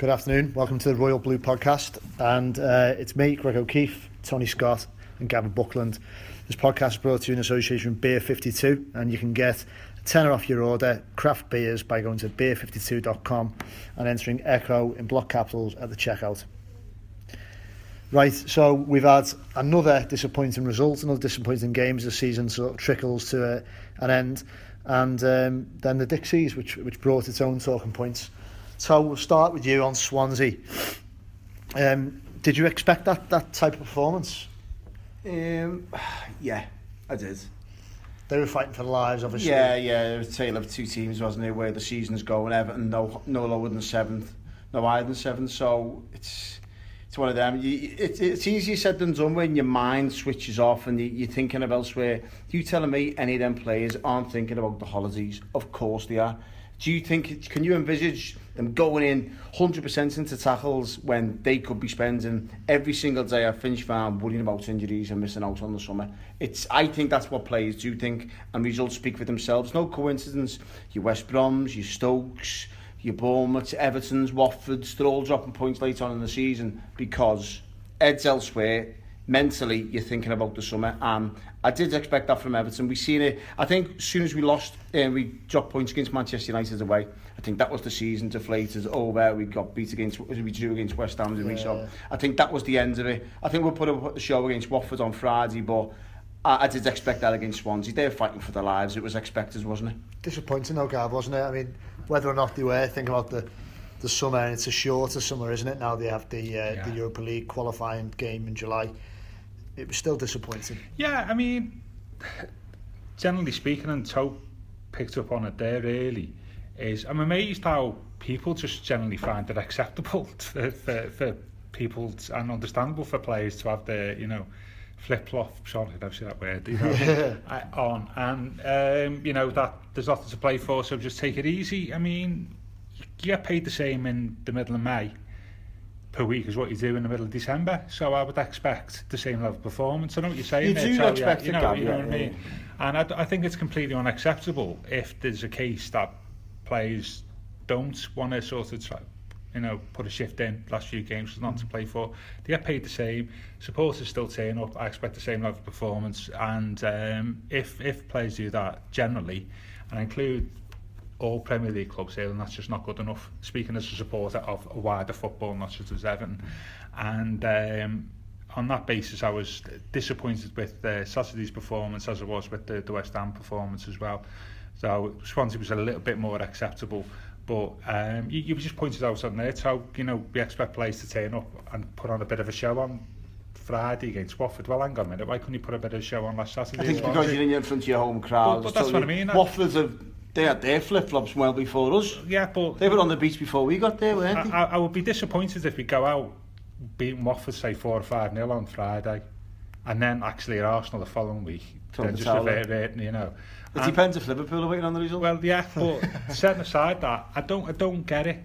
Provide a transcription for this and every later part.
Good afternoon. Welcome to the Royal Blue podcast. And uh, it's me, Greg O'Keefe, Tony Scott, and Gavin Buckland. This podcast is brought to you in association with Beer 52, and you can get a tenner off your order, craft beers, by going to beer52.com and entering Echo in block capitals at the checkout. Right, so we've had another disappointing result, another disappointing game as the season sort of trickles to a, an end, and um, then the Dixies, which which brought its own talking points. So we'll start with you on Swansea. Um, did you expect that that type of performance? Um, yeah, I did. They were fighting for lives, obviously. Yeah, yeah. It was a tale of two teams, wasn't it? Where the season's going. Everton no no lower than seventh, no higher than seventh. So it's it's one of them. You, it, it's easier said than done when your mind switches off and you, you're thinking of elsewhere. You telling me any of them players aren't thinking about the holidays? Of course they are. Do you think? Can you envisage them going in 100% into tackles when they could be spending every single day at Finch Farm worrying about injuries and missing out on the summer? It's. I think that's what players do think, and results speak for themselves. No coincidence. Your West Broms, your Stokes, your Bournemouth, Everton's, Watfords, they're all dropping points late on in the season because Ed's elsewhere mentally you're thinking about the summer. And I did expect that from Everton. We've seen it I think as soon as we lost and uh, we dropped points against Manchester United away. I think that was the season deflated over. We got beat against we drew against West Ham yeah. we? So I think that was the end of it. I think we'll put up the show against Watford on Friday but I, I did expect that against Swansea. They were fighting for their lives. It was expected wasn't it? Disappointing though Gav wasn't it? I mean whether or not they were thinking about the the summer and it's a shorter summer isn't it now they have the uh, yeah. the Europa League qualifying game in July it was still disappointing. Yeah, I mean, generally speaking, and Tope picked up on it there really, is I'm amazed how people just generally find it acceptable for, for, for people to, and understandable for players to have their, you know, flip-flop, sorry, I've said that word, you know, on. And, um, you know, that there's nothing to play for, so just take it easy. I mean, you get paid the same in the middle of May per week is what you do in the middle of December. So I would expect the same level of performance. I know what you're saying. You do so, expect yeah, you know, you know what I mean. And I, I think it's completely unacceptable if there's a case that players don't want to sort of try, you know, put a shift in last few games not to play for. They get paid the same. Supporters still turn up. I expect the same level of performance. And um, if if players do that generally, and include all Premier League clubs here, and that's just not good enough. Speaking as a supporter of a wider football, not just as Everton, and um, on that basis, I was disappointed with uh, Saturday's performance as I was with the, the West Ham performance as well. So Swansea was a little bit more acceptable. But um, you, you just pointed out on there, how, you know, we expect players to turn up and put on a bit of a show on Friday against Watford. Well, hang on a minute, why couldn't you put a bit of a show on last Saturday? I think because you're in front of your home crowd. But, but that's what I mean. Watford's have They had their flip-flops well before us. Yeah, but... They were on the beach before we got there, weren't they? I, I would be disappointed if we go out beating Watford, say, 4 or 5 nil on Friday, and then actually at Arsenal the following week, Tom then the just revert, it, you know. It and, depends if Liverpool are waiting on the result. Well, yeah, but setting aside that, I don't, I don't get it.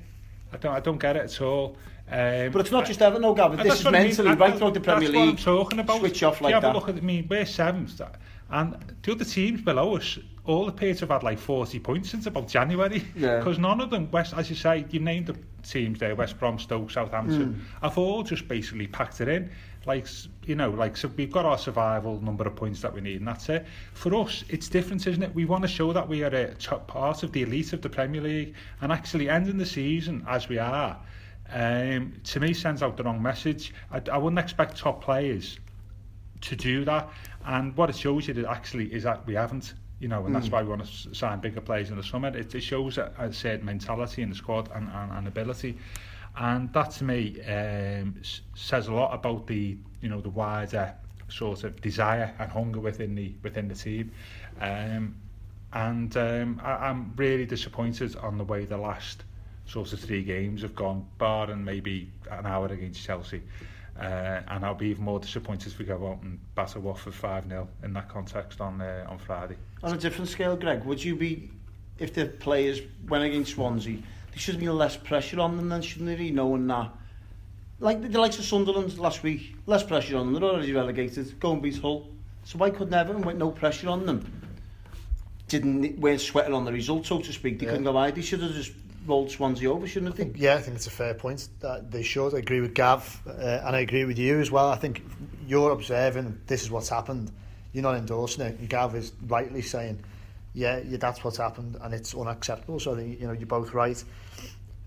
I don't, I don't get it at all. Um, but it's not just Everton, no, Gavin. This is mentally I mean, right throughout the Premier League. That's what I'm talking about. Switch off like yeah, that. Yeah, but look at me. We're seventh. And the other teams below us all appear to have had like 40 points since about January. Because yeah. none of them, West, as you say, you named the teams there, West Brom, Stoke, Southampton, mm. have all just basically packed it in. Like, you know, like, so we've got our survival number of points that we need, and that's it. For us, it's different, isn't it? We want to show that we are a top part of the elite of the Premier League, and actually ending the season as we are, um, to me, sends out the wrong message. I, I wouldn't expect top players to do that. And what it shows you that actually is that we haven't you know, and mm. that's why we want to sign bigger players in the summer. It, it shows a, a certain mentality in the squad and, and, and ability, and that to me um, says a lot about the you know the wider sort of desire and hunger within the within the team. Um, and um, I, I'm really disappointed on the way the last sort of three games have gone, bar and maybe an hour against Chelsea. Uh, and I'll be even more disappointed if we go out and batter Watford 5-0 in that context on uh, on Friday. On a different scale, Greg, would you be, if the players went against Swansea, there should be less pressure on them then, shouldn't there, knowing that? Like the likes of Sunderland last week, less pressure on them, they're already relegated, go and beat Hull. So why couldn't Everton with no pressure on them? Didn't, weren't sweating on the result, so to speak, they yeah. couldn't go wide, they should have just rolled Swansea over, shouldn't they? Yeah, I think it's a fair point. That they should. I agree with Gav, uh, and I agree with you as well. I think you're observing this is what's happened. You're not endorsing it. Gav is rightly saying, yeah, yeah, that's what's happened, and it's unacceptable. So you know, you're both right.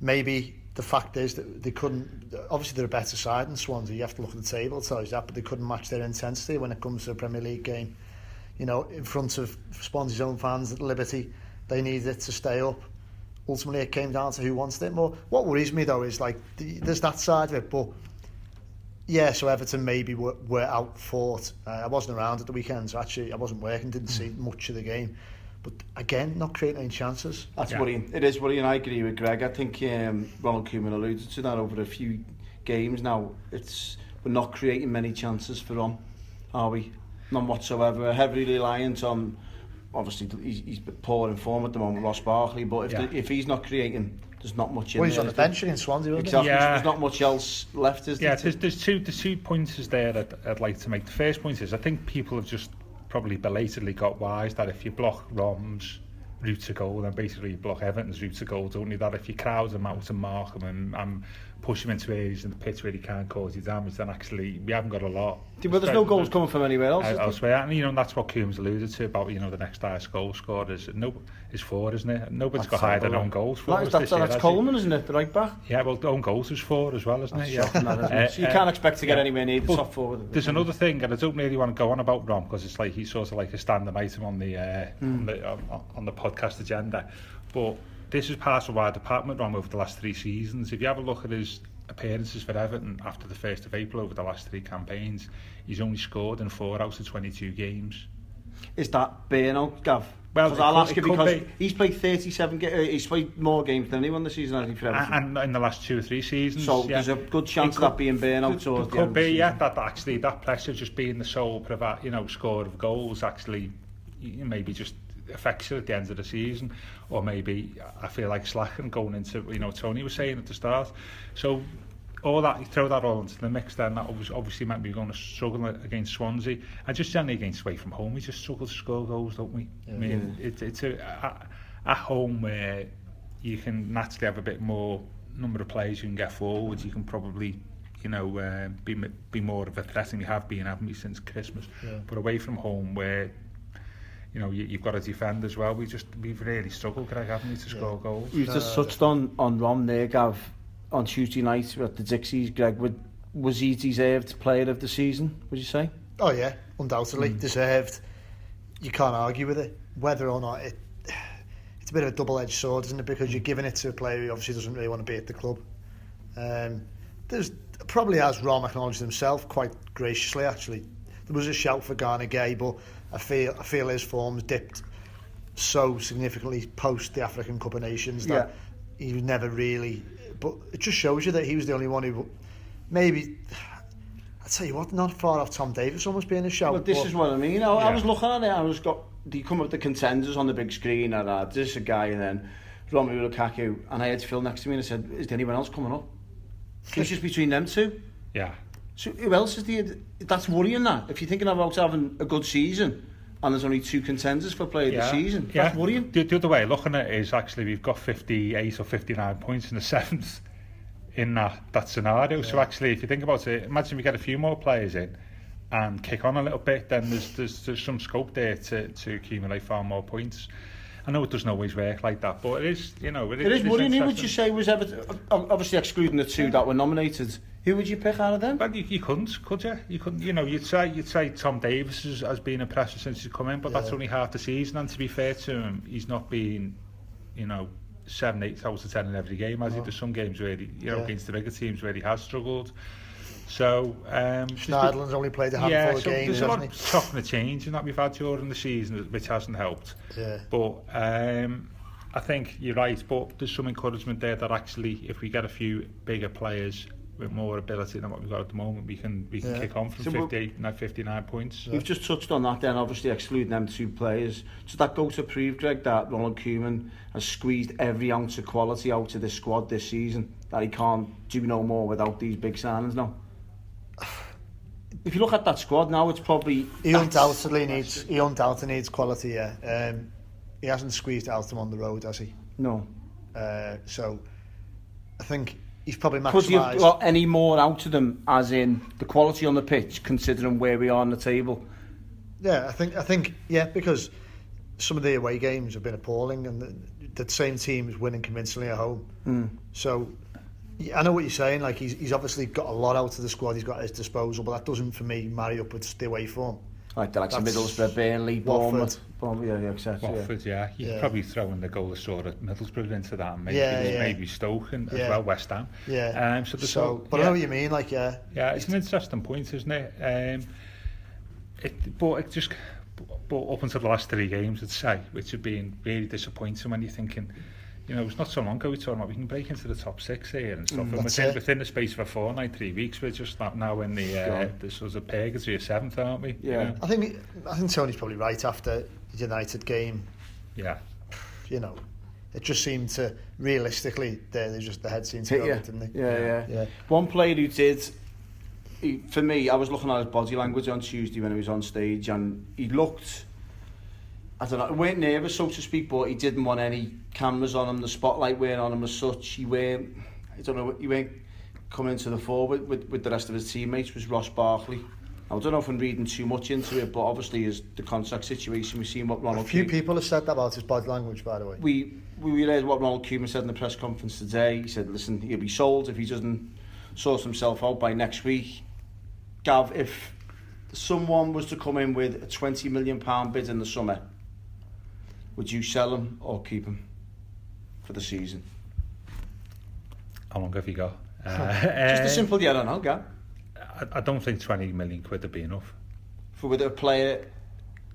Maybe the fact is that they couldn't. Obviously, they're a better side than Swansea. You have to look at the table, tells you that, but they couldn't match their intensity when it comes to a Premier League game. You know, in front of Swansea's own fans at Liberty, they needed it to stay up ultimately it came down to who wants it more. What worries me though is like the, there's that side of it, but yeah, so Everton maybe were, were out fought. Uh, I wasn't around at the weekend, so actually I wasn't working, didn't see hmm. much of the game. But again, not creating any chances. That's yeah. worrying. It is worrying. I agree with Greg. I think um, Ronald Koeman alluded to that over a few games now. It's we're not creating many chances for them, are we? None whatsoever. Heavily reliant on obviously he's, he's poor in form at the moment, Ross Barkley, but if, yeah. the, if he's not creating, there's not much in well, he's there, on the bench against Swansea, exactly. Yeah. There's not much else left, is there? Yeah, there's, there's two, there's two pointers there that I'd like to make. The first point is I think people have just probably belatedly got wise that if you block Rom's route to goal, then basically you block Everton's route to goal, don't you? That if you crowd them out and mark them and, and push him into areas in the pitch where he can't cause you damage, then actually we haven't got a lot. Well, there's no goals coming from anywhere else. Elsewhere, and you know that's what Koeman alluded to about you know the next highest goal scored is no is four, isn't it? Nobody's that's got higher than own goals for. That, that's, that's Coleman, isn't it? The right back. Yeah, well, own goals is four as well, isn't that's it? Yeah. Shocking, that, isn't it? So you can't expect to get yeah. anywhere near the top four. There's another thing, and I don't really want to go on about Rom because it's like he's sort of like a standing item on the, uh, mm. on, the on, on the podcast agenda, but this is part of why department run over the last three seasons. If you have a look at his appearances for Everton after the 1st of April over the last three campaigns. He's only scored in four out of 22 games. Is that burnout, Gav? Well, I'll ask you because be. he's played 37 uh, he's played more games than anyone this season, I think, for Everton. And, in the last two or three seasons. So yeah. there's a good chance could, of that being burnout towards the could be, yeah, that actually, that pressure of just being the sole, you know, score of goals actually maybe just affects you at the end of the season or maybe I feel like slacking going into you know Tony was saying at the start. So all that you throw that all into the mix then that obviously, obviously might be going to struggle against Swansea. And just generally against away from home we just struggle to score goals don't we? Yeah, I mean it, it's a, at, at home where you can naturally have a bit more number of players you can get forward you can probably you know uh, be be more of a threat than you have been haven't you since Christmas? Yeah. but away from home where you know, you, you've got to defend as well. We just, we've really struggled, Greg, haven't we, to score yeah. goals? You just touched on, on Rom there, Gav, on Tuesday night at the Dixies. Greg, would, was he deserved player of the season, would you say? Oh, yeah, undoubtedly. Mm. Deserved. You can't argue with it. Whether or not it, it's a bit of a double-edged sword, isn't it? Because you're giving it to a player who obviously doesn't really want to be at the club. Um, there's probably, as Rom acknowledged himself, quite graciously, actually, there was a shout for Gana Gueye, but I feel I feel his form's dipped so significantly post the African Cup of Nations that yeah. he was never really. But it just shows you that he was the only one who maybe. I tell you what, not far off Tom Davies almost being a shout. But this but, is what I mean. I, yeah. I was looking at it. I was got. Do you come up with the contenders on the big screen? And uh, this a guy, and then Romelu Lukaku, and I had Phil next to me, and I said, "Is there anyone else coming up?" It's just between them two. Yeah. So who else is the? That's worrying. That if you're thinking about having a good season, and there's only two contenders for player yeah. of the season, yeah. that's worrying. The, the other way looking at it is actually we've got 58 or 59 points in the seventh in that that scenario. Yeah. So actually, if you think about it, imagine we get a few more players in and kick on a little bit, then there's there's, there's some scope there to to accumulate far more points. I know it doesn't always work like that, but it is, you know, it, it is. Who would you say was ever, obviously excluding the two that were nominated? Who would you pick out of them? Well, you, you couldn't, could you? You couldn't. You know, you'd say you'd say Tom Davies has, has been a pressure since he's come in, but yeah. that's only half the season. And to be fair to him, he's not been, you know, seven, eight out of ten in every game. As no. he there's some games where he, you know, yeah. against the bigger teams where he has struggled. So um, Schneiderlin's only played a handful yeah, so of games. There's a lot of shock and change and that we've had during the season, which hasn't helped. Yeah. But um, I think you're right, but there's some encouragement there that actually, if we get a few bigger players with more ability than what we've got at the moment, we can we can yeah. kick on from so 58 now 59 points. We've just touched on that then, obviously excluding them two players. Does that go to prove, Greg, that Ronald Koeman has squeezed every ounce of quality out of the squad this season? That he can't do no more without these big signings now? If you look at that squad now, it's probably... He undoubtedly needs, he undoubtedly needs quality, yeah. Um, he hasn't squeezed out them on the road, has he? No. Uh, so, I think he's probably maximised... Could you have got any more out of them, as in the quality on the pitch, considering where we are on the table? Yeah, I think, I think, yeah, because some of the away games have been appalling, and the, the same team is winning convincingly at home. Mm. So, I know what you're saying. Like he's, he's obviously got a lot out of the squad he's got at his disposal, but that doesn't, for me, marry up with the away form. Like the likes of Middlesbrough, Burnley, Bournemouth, Bournemouth, yeah, etc. Watford, yeah. yeah. You're yeah. probably throwing the goal of sort of Middlesbrough into that, and maybe, yeah, yeah. maybe Stoke and yeah. as well West Ham. Yeah. Um, so, so all, but yeah. I know what you mean, like yeah. Yeah, it's an interesting point, isn't it? Um, it but it just, but up until the last three games, I'd say, which have been really disappointing when you're thinking you know, it's not so long ago we talking about we can break into the top six here and stuff. Mm, and within, within the space of a fortnight, three weeks, we're just not now in the uh, the sort of purgatory of seventh, aren't we? Yeah. You know? I think I think Tony's probably right after the United game. Yeah. You know, it just seemed to realistically they they just the head seemed to go, yeah. didn't they? Yeah, yeah, yeah. One player who did. He, for me, I was looking at his body language on Tuesday when he was on stage, and he looked I don't know, he weren't nervous, so to speak, but he didn't want any cameras on him, the spotlight weren't on him as such. He weren't, I don't know, he weren't coming into the forward with, with the rest of his teammates, was Ross Barkley. I don't know if I'm reading too much into it, but obviously is the contract situation. We've seen what Ronald. A few Koeman, people have said that about his body language, by the way. We we read what Ronald Koeman said in the press conference today. He said, "Listen, he'll be sold if he doesn't sort himself out by next week." Gav, if someone was to come in with a 20 million pound bid in the summer Would you sell him or keep him for the season? How long have you got? Uh, Just a uh, simple yeah or no, Gav. I, I don't think 20 million quid would be enough. For with a player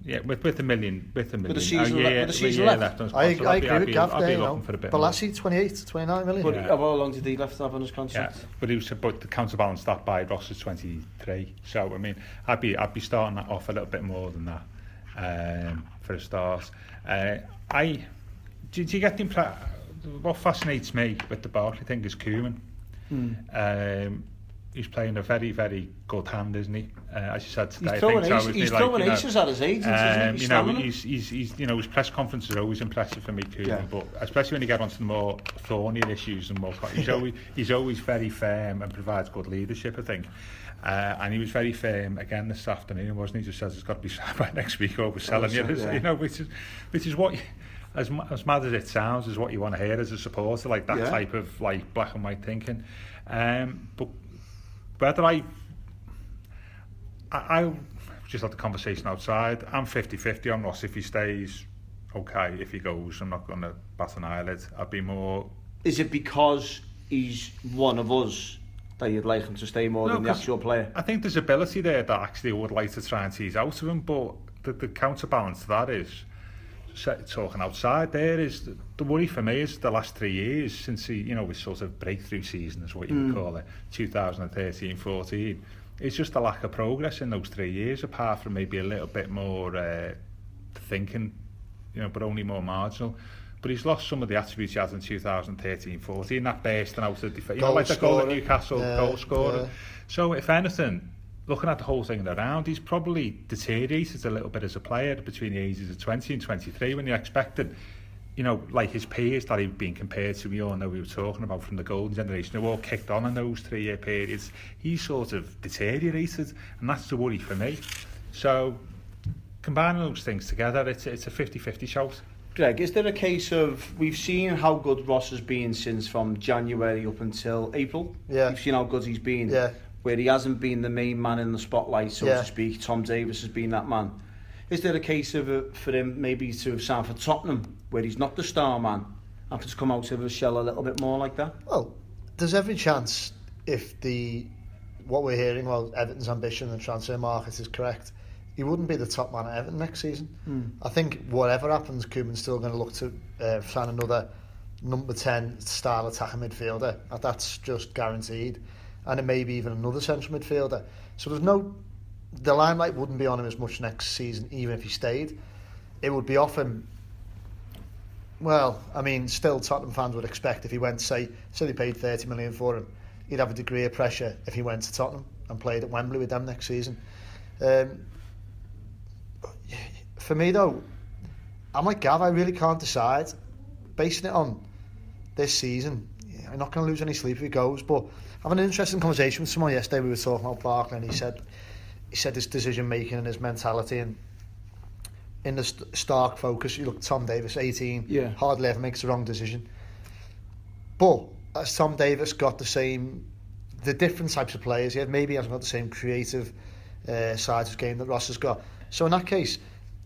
Yeah, with with a million, with a million. With a season, oh, yeah, with a season yeah, left. left I, I, I agree with Gav there, you know. Balassi, 28, 29 million. But yeah. how long did he left have on his contract? Yeah, but he was but the counterbalance that by Ross is 23. So, I mean, I'd be, I'd be starting that off a little bit more than that. Um, for a start. Uh, I do, do you get the impression? What fascinates me with the Barkley thing is Koeman. Mm. Um, he's playing a very, very good hand, isn't he? Uh, as you said today, he's throwing, I think, so, he's he? throwing aces know, at his agents, um, you know, he's, he's, he's, you know, his press conferences are always impressive for me, Koeman, yeah. but especially when you get onto the more thornier issues and more, he's always, he's always very firm and provides good leadership, I think. Uh, and he was very firm again this afternoon, wasn't he? Just says it's got to be signed by next week or we're selling you, yeah. you know, which is, which is what, as, as mad as it sounds, is what you want to hear as a supporter, like that yeah. type of like black and white thinking. Um, but whether I, I, I just had the conversation outside. I'm 50-50 on Ross if he stays. Okay, if he goes, I'm not going to bat an eyelid. I'd be more. Is it because he's one of us that you'd like him to stay more no, than the actual player? I think there's ability there that actually I would like to try and tease out of him, but the, the counterbalance to that is talking outside there is the, the worry for me is the last three years since he, you know, his sort of breakthrough season is what you mm. would call it, 2013-14. It's just a lack of progress in those three years, apart from maybe a little bit more uh, thinking, you know, but only more marginal. but he's lost some of the attributes he had in 2013-14, that bursting out of defence, you know, like the goal at Newcastle, yeah, goal scorer. Yeah. So if anything, looking at the whole thing around, he's probably deteriorated a little bit as a player between the ages of 20 and 23 when you're expected, you know, like his peers that he'd been compared to, we all know we were talking about from the golden generation, who all kicked on in those three-year periods. He sort of deteriorated, and that's the worry for me. So, combining those things together, it's, it's a 50-50 shout. Greg, is there a case of we've seen how good Ross has been since from January up until April? Yeah. We've seen how good he's been. Yeah. Where he hasn't been the main man in the spotlight, so yeah. to speak. Tom Davies has been that man. Is there a case of uh, for him maybe to have signed for Tottenham, where he's not the star man, and to come out of his shell a little bit more like that? Well, there's every chance if the what we're hearing, well, Everton's ambition and transfer market is correct, he wouldn't be the top man at Everton next season. Mm. I think whatever happens, Koeman's still going to look to uh, sign another number 10 style attacking midfielder. That's just guaranteed. And it may be even another central midfielder. So there's no... The limelight wouldn't be on him as much next season, even if he stayed. It would be off him... Well, I mean, still Tottenham fans would expect if he went, say, say they paid 30 million for him, he'd have a degree of pressure if he went to Tottenham and played at Wembley with them next season. Um, for me, though, I'm like Gav, I really can't decide. Basing it on this season, I'm not going to lose any sleep if he goes. But Had an interesting conversation with someone yesterday. We were talking about Barkley, and he said he said his decision making and his mentality and in the st- stark focus. You look Tom Davies, 18, yeah. hardly ever makes the wrong decision. But as Tom Davies got the same, the different types of players, he had maybe hasn't got the same creative uh, side of his game that Ross has got. So in that case,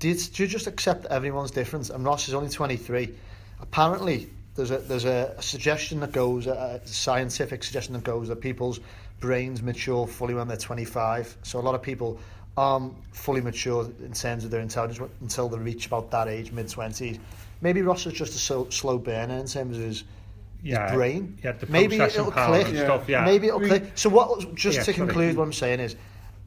you, do you just accept everyone's difference? And Ross is only 23. Apparently, there's a there's a, a suggestion that goes, a, a scientific suggestion that goes that people's brains mature fully when they're 25. So a lot of people aren't fully mature in terms of their intelligence until they reach about that age, mid 20s. Maybe Ross is just a slow, slow burner in terms of his, yeah, his brain. Yeah, Maybe it'll click. Yeah. Stuff, yeah. Maybe it'll click. So what? Just Yeah, to sorry. conclude, what I'm saying is,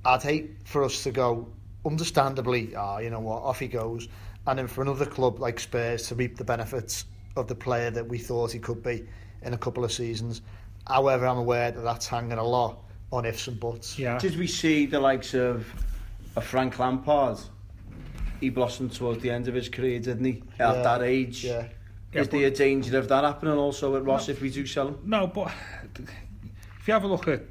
I'd hate for us to go, understandably, ah, you know what, off he goes, and then for another club like Spurs to reap the benefits of the player that we thought he could be in a couple of seasons. However, I'm aware that that's hanging a lot on ifs and buts. Yeah. Did we see the likes of, of Frank Lampard? He blossomed towards the end of his career, didn't he? At Yeah. that age. Yeah. Yeah, Is there a danger of that happening also at Ross if we do sell him? No, but if you have a look at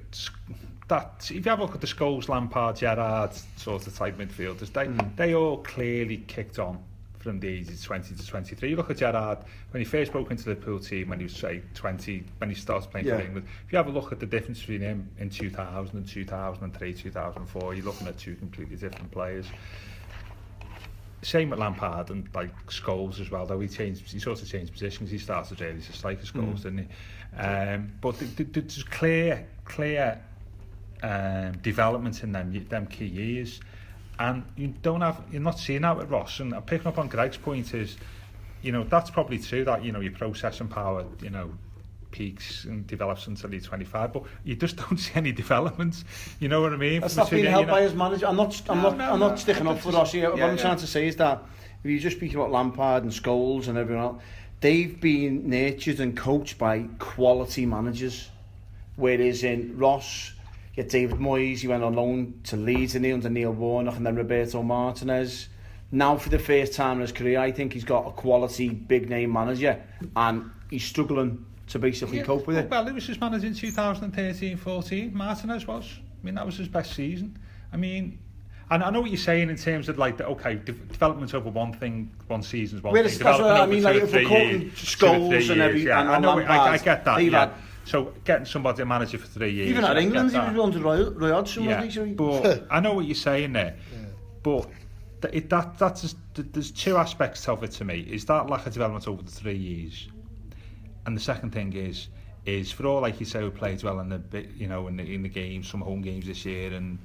that, if you have a look at the Scholes, Lampard, Gerrard sort of type midfielders, they Mm. they all clearly kicked on from the ages 20 to 23. You look at Gerrard when he first broke into the Liverpool team when he was say 20 when he starts playing Yeah. for England. If you have a look at the difference between him in 2000 and 2003, 2004, you're looking at two completely different players. Same with Lampard and like Scholes as well. Though he changed, he sort of changed positions. He started really just like Scholes, didn't he? Um, but th- th- there's clear, clear um, development in them them key years, and you don't have you're not seeing that with Ross. And picking up on Greg's point is, you know, that's probably true that you know your processing power, you know, peaks and develops until you're 25, but you just don't see any developments. You know what I mean? That's not being helped you know- by his manager. I'm not. I'm No, not. no, I'm no. not sticking up for just- Rossi. What I'm yeah. trying to say is that if you just speak about Lampard and Scholes and everyone else, they've been nurtured and coached by quality managers. Whereas in Ross, you had David Moyes, he went on loan to Leeds and he under Neil Warnock and then Roberto Martinez. Now for the first time in his career, I think he's got a quality big name manager and he's struggling to basically Yeah, cope with it. Well, he was his manager in 2013-14. Martinez was. I mean, that was his best season. I mean, and I know what you're saying in terms of like, the, okay, de- development over one thing, one season's one Well, thing. that's- what I mean, like, if we're three quoting years, two or Scholes three and every- years, yeah. and I know, I, I get that, yeah. had- So getting somebody a manager for three years. Even at England, he that. was under Roy, Roy Hodgson, Yeah, wasn't he? So he- but I know what you're saying there. But th- it, that that's just, there's two aspects of it to me. Is that lack of development over the three years, and the second thing is is for all like you say we played well in the bit you know in the in the games, some home games this year and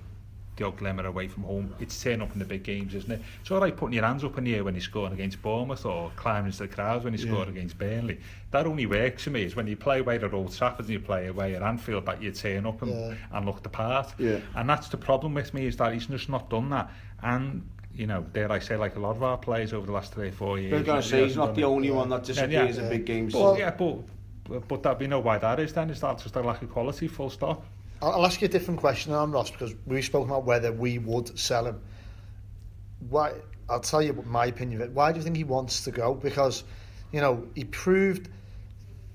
the odd glimmer away from home. It's turning up in the big games, isn't it? It's all right putting your hands up in the air when you're scoring against Bournemouth or climbing into the crowds when you yeah. score against Burnley. That only works for me is when you play away at Old Trafford and you play away at Anfield that you turn up and, yeah. and look the part. Yeah. And that's the problem with me is that he's just not done that. And you know, dare I say, like a lot of our players over the last three or four years. They're going to say he's not the only one that disappears yeah, yeah. in big games. But, yeah, but, but that, we know why that is then, is that just a lack of quality, full stop. I'll, I'll ask you a different question on Ross because we've spoken about whether we would sell him. Why? I'll tell you my opinion of it. Why do you think he wants to go? Because, you know, he proved.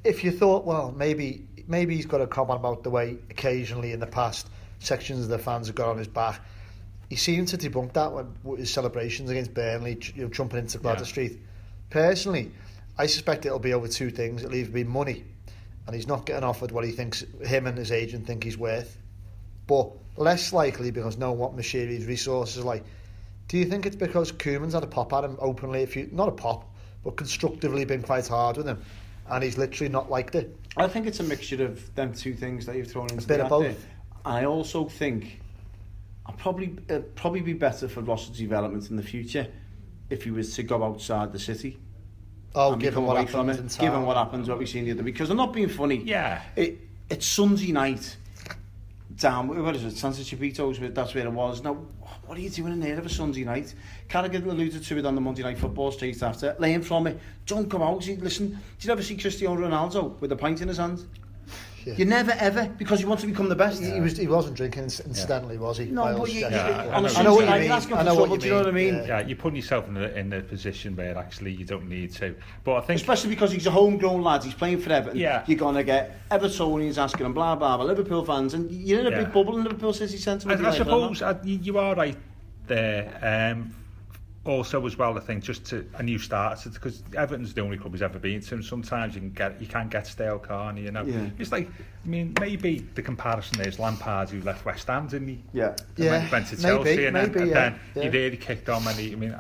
If you thought, well, maybe maybe he's got a comment about the way occasionally in the past sections of the fans have got on his back. He seemed to debunk that with his celebrations against Burnley, you know, jumping into Gwladys Yeah. Street. Personally, I suspect it'll be over two things. It'll either be money, and he's not getting offered what he thinks him and his agent think he's worth, but less likely because no what Moshiri's resources are like. Do you think it's because Koeman's had a pop at him openly, if you not a pop, but constructively been quite hard with him, and he's literally not liked it? I think it's a mixture of them two things that you've thrown into bit the of hat there. both. I also think, I'm probably uh, probably be better for Ross's development in the future if he was to go outside the city. Oh, and given what away happened from it, town. given what happens, what we've seen the other. Because I'm not being funny. Yeah. It, it's Sunday night. Down, what is it? Santa Chupito's, that's where it was. Now, what are you doing in there of a Sunday night? Carragher alluded to it on the Monday Night Football straight after. Learn from it. Don't come out. See, Listen, did you ever see Cristiano Ronaldo with a pint in his hand? Yeah. You never ever, because you want to become the best. He, he was he wasn't drinking inc- incidentally, was he? No, but you, stretch. you, Yeah, on I a know what you mean. I for know what trouble, you do you know what I mean, mean? yeah. Yeah, you're putting yourself in a, in a position where actually you don't need to. But I think Especially because he's a homegrown lad, he's playing for Everton. Yeah. You're going to get Evertonians asking him blah, blah, blah, Liverpool fans, and you're in a Yeah. big bubble in Liverpool City Centre. I, with I you suppose man. uh, you, you are right there. Um, also, as well, I think just to a new start because Everton's the only club he's ever been to. And sometimes you can get you can't get stale, can't you? Know, Yeah. it's like I mean maybe the comparison is Lampard who left West Ham, didn't he? Yeah. And Yeah, went, went to maybe, Chelsea, and, then, maybe, and yeah, then he really kicked on. And he, I mean,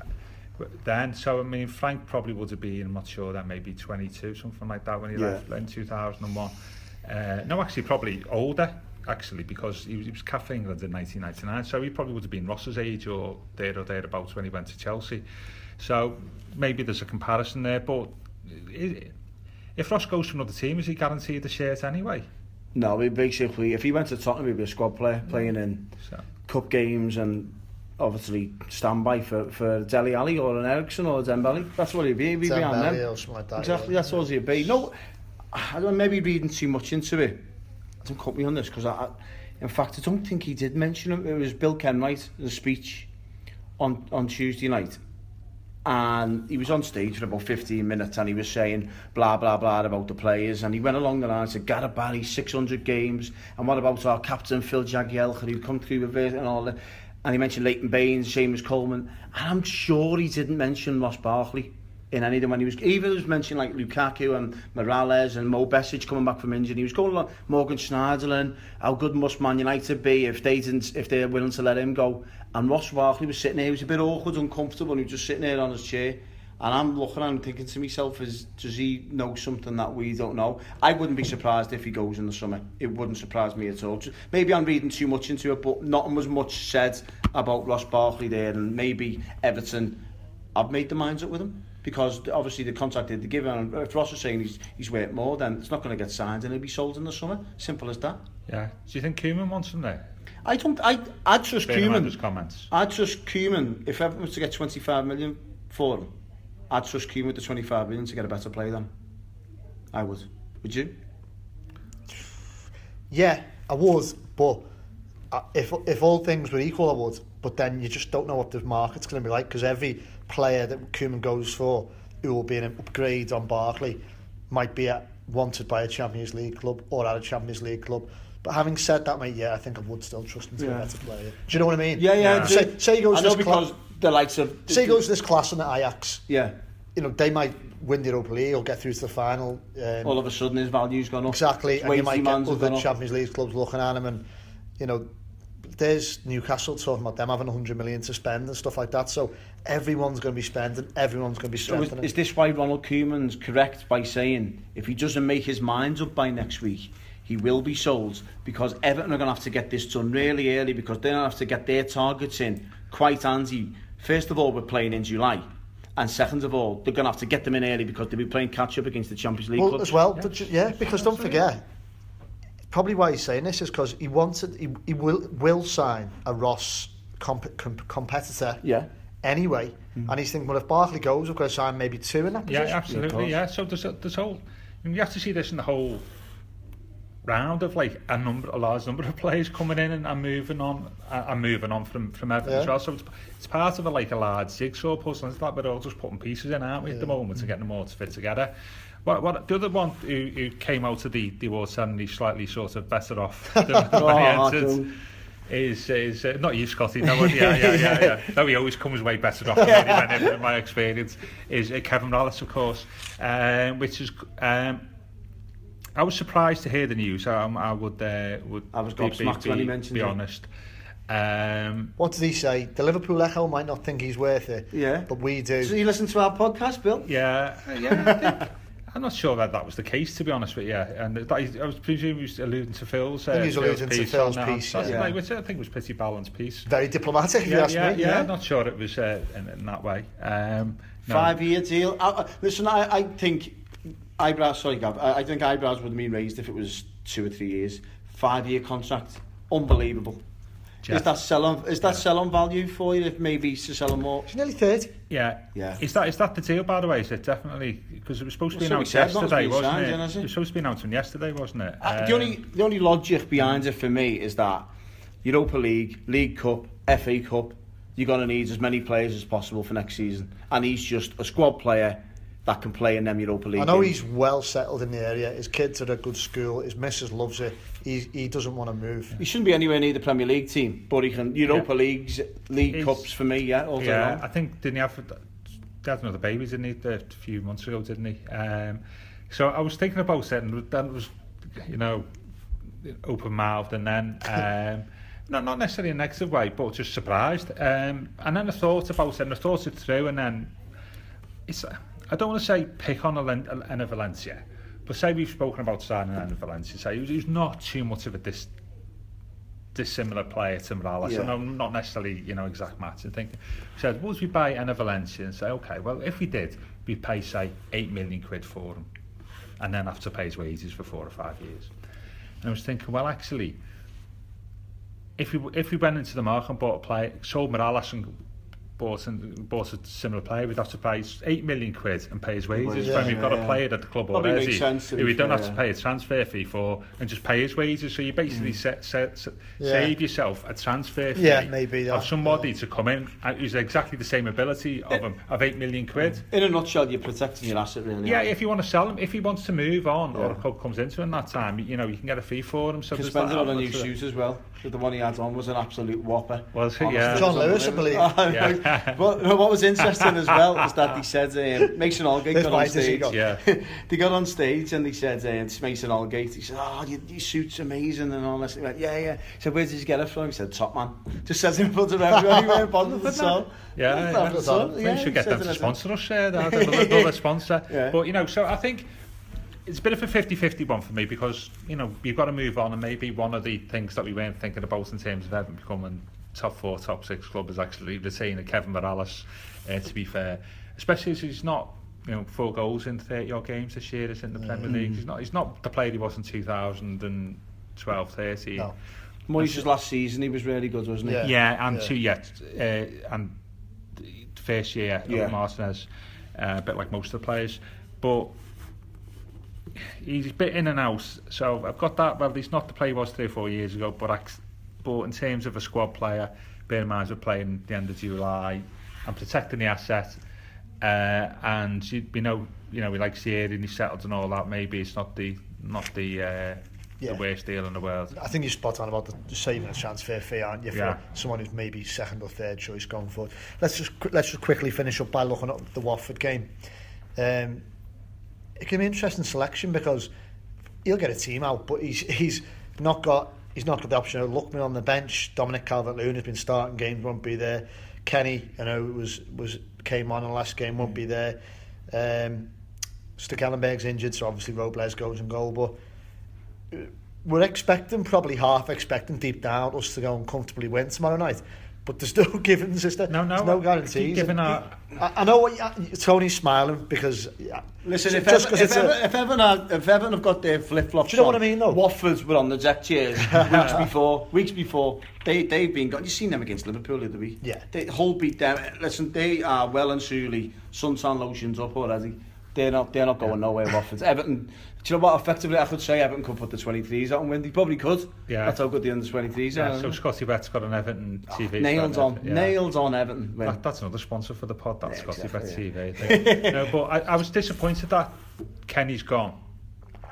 then so I mean Frank probably would have been I'm not sure that maybe 22 something like that when he Yeah. left in 2001. Uh, no, actually probably older actually because he was, he was Cafe England in 1999 so he probably would have been Ross's age or there or thereabouts when he went to Chelsea so maybe there's a comparison there but i if Ross goes to another team is he guaranteed the shirt anyway No, he basically, if he went to Tottenham, he'd be a squad player, playing in so cup games and obviously standby for, for Dele Alli or an Eriksen or a Dembele. That's what he'd be. He'd be behind Dembele them. or like that, Exactly, yeah. that's all he'd be. No, I don't know, maybe reading too much into it. don't quote me on this, because I, I, in fact, I don't think he did mention him. It was Bill Kenwright, the speech on, on Tuesday night. And he was on stage for about 15 minutes and he was saying blah, blah, blah about the players. And he went along the line and said, Gareth Barry, 600 games. And what about our captain, Phil Jagielka, who come through with it and all that. And he mentioned Leighton Baines, Seamus Coleman. And I'm sure he didn't mention Ross Barkley. In any of them when he was even was mentioning like Lukaku and Mirallas and Mo Besic coming back from injury. He was going along Morgan Schneiderlin, how good must Man United be if they didn't if they're willing to let him go. And Ross Barkley was sitting there, he was a bit awkward, uncomfortable, and he was just sitting there on his chair. And I'm looking and thinking to myself, is does he know something that we don't know? I wouldn't be surprised if he goes in the summer. It wouldn't surprise me at all. Just- Maybe I'm reading too much into it, but nothing was much said about Ross Barkley there, and maybe Everton. I've made the minds up with him because obviously the contract they'd given. And if Ross is saying he's he's worth more, then it's not going to get signed and he'll be sold in the summer. Simple as that. yeah do you think Koeman wants him there I don't. I I trust Bearing in mind Koeman. comments I trust Koeman. If Everton was to get 25 million for him, I'd trust Koeman the 25 million to get a better player than. I would. Would you? Yeah, I would, but uh, if if all things were equal, I would. But then you just don't know what the market's going to be like because every player that Koeman goes for, who will be an upgrade on Barkley, might be at, wanted by a Champions League club or at a Champions League club. But having said that, mate, yeah, I think I would still trust him to be a better player. Do you know what I mean? Yeah, yeah. Yeah. Say, say he goes I know this because class, the likes of say he goes to this class in the Ajax. yeah. You know, they might win the Europa League or get through to the final. Um, All of a sudden, his value's gone up. Exactly, His and you might get other. Champions League clubs looking at him, and you know, there's Newcastle talking about them having 100 million to spend and stuff like that. So everyone's going to be spending, everyone's going to be So is, is this why Ronald Koeman's correct by saying if he doesn't make his mind up by next week, he will be sold because Everton are going to have to get this done really early because they're going to have to get their targets in quite handy. First of all, we're playing in July. And second of all, they're going to have to get them in early because they'll be playing catch up against the Champions League well, clubs. as well, ju- yeah, because don't forget, probably why he's saying this is because he wanted, he, he will will sign a Ross comp- com- competitor Yeah. anyway, and he's thinking, well, if Barkley goes, we've got to sign maybe two in that position. Yeah, absolutely. Yeah. So there's a, there's whole. I mean, you have to see this in the whole round of like a number, a large number of players coming in and, and moving on, uh, and moving on from from Everton Yeah. as well. So it's, it's part of a like a large jigsaw puzzle. and It's like we're all just putting pieces in, aren't we, at the moment, and getting them all to fit together. What, what the other one who, who came out of the the award ceremony slightly sort of better off than, than when he Oh, entered. don't. Is is uh, not you, Scotty? No, one- yeah, yeah, yeah, yeah. No, he always comes way better off than when he went in, in my experience. Is uh, Kevin Mirallas, of course, um, which is. Um, I was surprised to hear the news. I, I would uh, would I was be, be, gobsmacked when he be, mentioned be it. honest. Um, What did he say? The Liverpool Echo might not think he's worth it, Yeah. but we do. So you listen to our podcast, Bill? yeah, yeah. I think, I'm not sure that that was the case, to be honest with you. And that, I was presuming he was alluding to Phil's. Uh, I think he was alluding to Phil's piece. Yeah. yeah. Like, which I think was pretty balanced piece. Very diplomatic, yeah, if you yeah, me. Yeah, yeah, I'm not sure it was uh, in, in that way. Um, no. Five year deal. Uh, listen, I, I think eyebrows. Sorry, Gav. I, I think eyebrows would have been raised if it was two or three years. Five year contract, unbelievable. Jeff. Is that sell on? Is that yeah. sell on value for you? If maybe to sell on more. She's nearly thirty. Yeah, yeah. Is that is that the deal? By the way, is it definitely because it was supposed to be announced yesterday, wasn't signed, it? It was supposed to be announced yesterday, wasn't it? Uh, the only the only logic behind it for me is that Europa League, League Cup, FA Cup, you're going to need as many players as possible for next season, and he's just a squad player that can play in them Europa League. I know games. he's well settled in the area. His kids are at a good school. His missus loves it. He, he doesn't want to move. He shouldn't be anywhere near the Premier League team, but he can Europa yeah. Leagues, League he's, Cups for me. Yeah, all yeah. Long. I think didn't he have he had another baby, didn't he? A few months ago, didn't he? Um, so I was thinking about it, and that was, you know, open mouthed, and then. Um, not not necessarily in a negative way, but just surprised. Um, and then I thought about it, and I thought it through, and then it's I don't want to say pick on Enner Valencia, but say we've spoken about signing Enner Valencia, say he was, not too much of a dis, dissimilar player to Mirallas, yeah. and not necessarily, you know, exact match. And think, said, would we buy Enner Valencia and say, okay, well, if we did, we'd pay, say, 8 million quid for him, and then have to pay his wages for four or five years. And I was thinking, well, actually, if we if we went into the market and bought a player, sold Mirallas and bought and bought a similar player, we'd have to pay eight million quid and pay his wages. Yeah, when we've got yeah. a player at the club Probably already, sense we don't have to pay a transfer fee for and just pay his wages. So you basically mm. set, set, set, yeah. save yourself a transfer fee yeah, maybe that, of somebody to come in who's exactly the same ability of him of eight million quid. In a nutshell, you're protecting your asset, really. Yeah, if you want to sell him, if he wants to move on or a club comes into him that time, you know, you can get a fee for him. So can spend it on a new suit as well. The one he had on was an absolute whopper. Was he? Yeah. John Lewis, I believe. yeah. but what was interesting as well was that he said um, Mason Holgate got on stage. Yeah. they got on stage and he said uh, it's Mason Holgate. He said, "Oh, your, your suit's amazing and all this." He went, "Yeah, yeah." He said, "Where did you get it from?" He said, "Top man." Just says in front of everyone. He went positive. So yeah, yeah. yeah. So, yeah, should get them to sponsor us. Yeah, another sponsor. Yeah. But you know, so I think it's a bit of a 50-50 one for me because you know you've got to move on and maybe one of the things that we weren't thinking about in terms of Everton becoming top four, top six club is actually retaining Kevin Mirallas. Uh, to be fair, especially as he's not you know four goals in 30 odd games this year is in the Premier League. He's not he's not the player he was in 2012 13. No. Moyes' last season he was really good, wasn't he? Yeah, yeah and yeah. two yeah, uh, and first year yeah. Martinez, uh, a bit like most of the players, but he's a bit in and out. So I've got that. Well, he's not the player he was three or four years ago, but I, but in terms of a squad player, bear in mind we're playing the end of July. I'm protecting the asset, uh, and you, we know, you know, we like Sierra and he's settled and all that. Maybe it's not the not the. Uh, yeah. the worst deal in the world. I think you're spot on about the, saving a transfer fee, aren't you, for yeah. someone who's maybe second or third choice going forward. Let's just let's just quickly finish up by looking at the Watford game. Um, it can be an interesting selection because he'll get a team out, but he's he's not got he's not got the option of Lookman on the bench. Dominic Calvert-Lewin has been starting games, won't be there. Kenny, I know was was came on in the last game, won't be there. Um, Stekelenburg's injured, so obviously Robles goes and goal, but uh, we're expecting, probably half expecting deep down us to go and comfortably win tomorrow night but there's no givens, is there? No, no. There's no guarantees. Giving our... I, I know what you, Tony's smiling because. Yeah, Listen, if, just Ever, if, Ever, a, if Everton have, if Everton have got their flip flops, do you know on, what I mean? Though Watford's were on the deck chairs weeks before. Weeks before, they they've been got. You seen them against Liverpool the other week? Yeah. They whole beat them. Listen, they are well and truly suntan lotions up already. they're not they're not going yeah. nowhere with offense. Everton, do you know what? Effectively, I could say Everton could put the 23s out and win. They probably could. Yeah. That's how good the under 23s yeah, are. Yeah, so Scotty Bett's got an Everton ah, TV. Oh, nailed on, yeah. nailed on Everton. Win. That, that's another sponsor for the pod. That's yeah, Scotty exactly, Bet yeah. TV. no, but I, I was disappointed that Kenny's gone.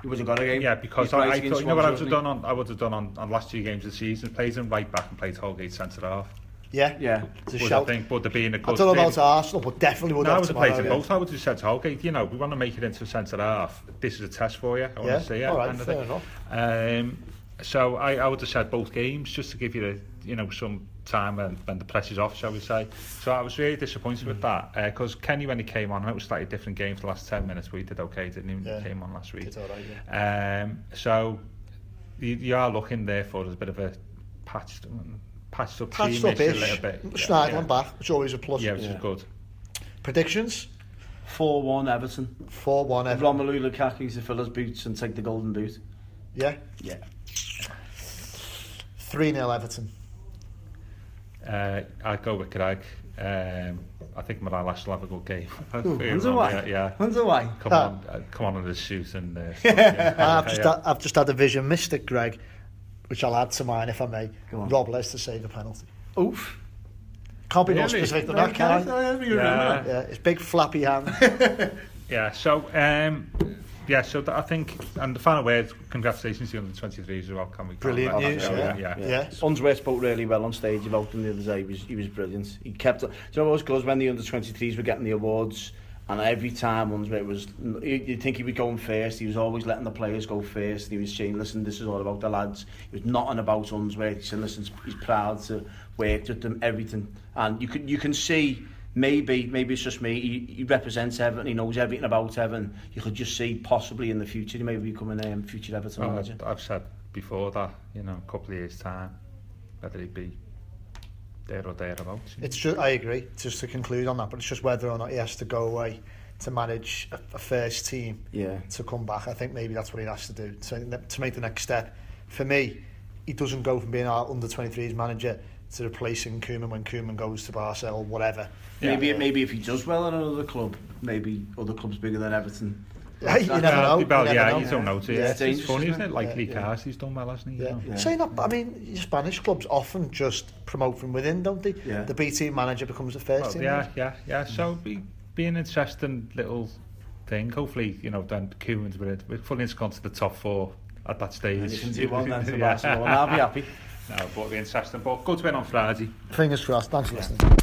He wasn't got a game. Yeah, because I, I thought, you know what I would have done on I would have done on, on last two games of the season, played him right back and played Holgate centre half. Yeah, yeah. It's a shout. I think, but there being a good I don't know about Arsenal, but definitely would no, have I would have played both. I would have said to Holgate, you know, we want to make it into a centre half. This is a test for you. I want yeah. to see it. All right, fair enough. Um, so I, I would have said both games just to give you the, you know some time when, when the press is off, shall we say. So I was really disappointed mm. with that because uh, Kenny when he came on, it was slightly different game for the last 10 minutes, We did okay, didn't he, yeah. came on last week. It's All right, yeah. um, so you, you are looking there for a bit of a patched, patched up patched up a little bit. Schneiderlin yeah. back, which is always a plus. Yeah, which yeah. is good. Predictions? 4-1 Everton. 4-1 Everton. Romelu Lukaku to fill his boots and take the golden boot. Yeah? Yeah. 3-0 Everton. Uh, I'd go with Greg. Um, I think Mirallas will have a good game. wonder why. Yeah, yeah. Wonder why. Come uh, on, uh, come on in the shoot and. Uh, stuff, yeah. I've just yeah. I've just had a vision, Mister Greg, which I'll add to mine if I may. Rob Lester save the penalty. Oof. Can't be more specific than that, can I? Yeah. yeah, it's big flappy hand. yeah. So. Um, yeah, so I think, and the final word, congratulations to you on the 23s as well, can we? Brilliant news, yeah. yeah. yeah. yeah. Unsworth spoke really well on stage about him the other day, he was, he was brilliant. He kept, do you know what was good when the under-23s were getting the awards, and every time Unsworth was, you'd think he would go first, he was always letting the players go first, he was saying, listen, this is all about the lads. He was nothing about Unsworth, he said, listen, he's proud to work with them, everything. And you can, you can see, maybe maybe it's just me he, he represents Everton he knows everything about Everton you could just see possibly in the future he may be becoming a um, future Everton well, manager I've said before that you know a couple of years time whether he be there or thereabouts it's just I agree just to conclude on that but it's just whether or not he has to go away to manage a, a first team yeah. to come back I think maybe that's what he has to do to, to make the next step for me he doesn't go from being our under 23s manager to replacing Koeman when Koeman goes to Barcelona or whatever. Yeah. Maybe maybe if he does well at another club, maybe other clubs bigger than Everton. Yeah, you never know. Well, you yeah, know. you don't know. Yeah, yeah, it's, it's funny, isn't it? Like yeah, Lee yeah. he's done well, hasn't he? Yeah. yeah. Saying that, I mean, Spanish clubs often just promote from within, don't they? Yeah. The B team manager becomes the first well, team. Yeah, yeah, yeah. So be, be an interesting little thing. Hopefully, you know, then Koeman's with it. We're fully gone to the top four at that stage. And you can do one then to Barcelona. I'll be happy. No, but it'll be interesting. But good win on Friday. Fingers crossed. Thanks for listening.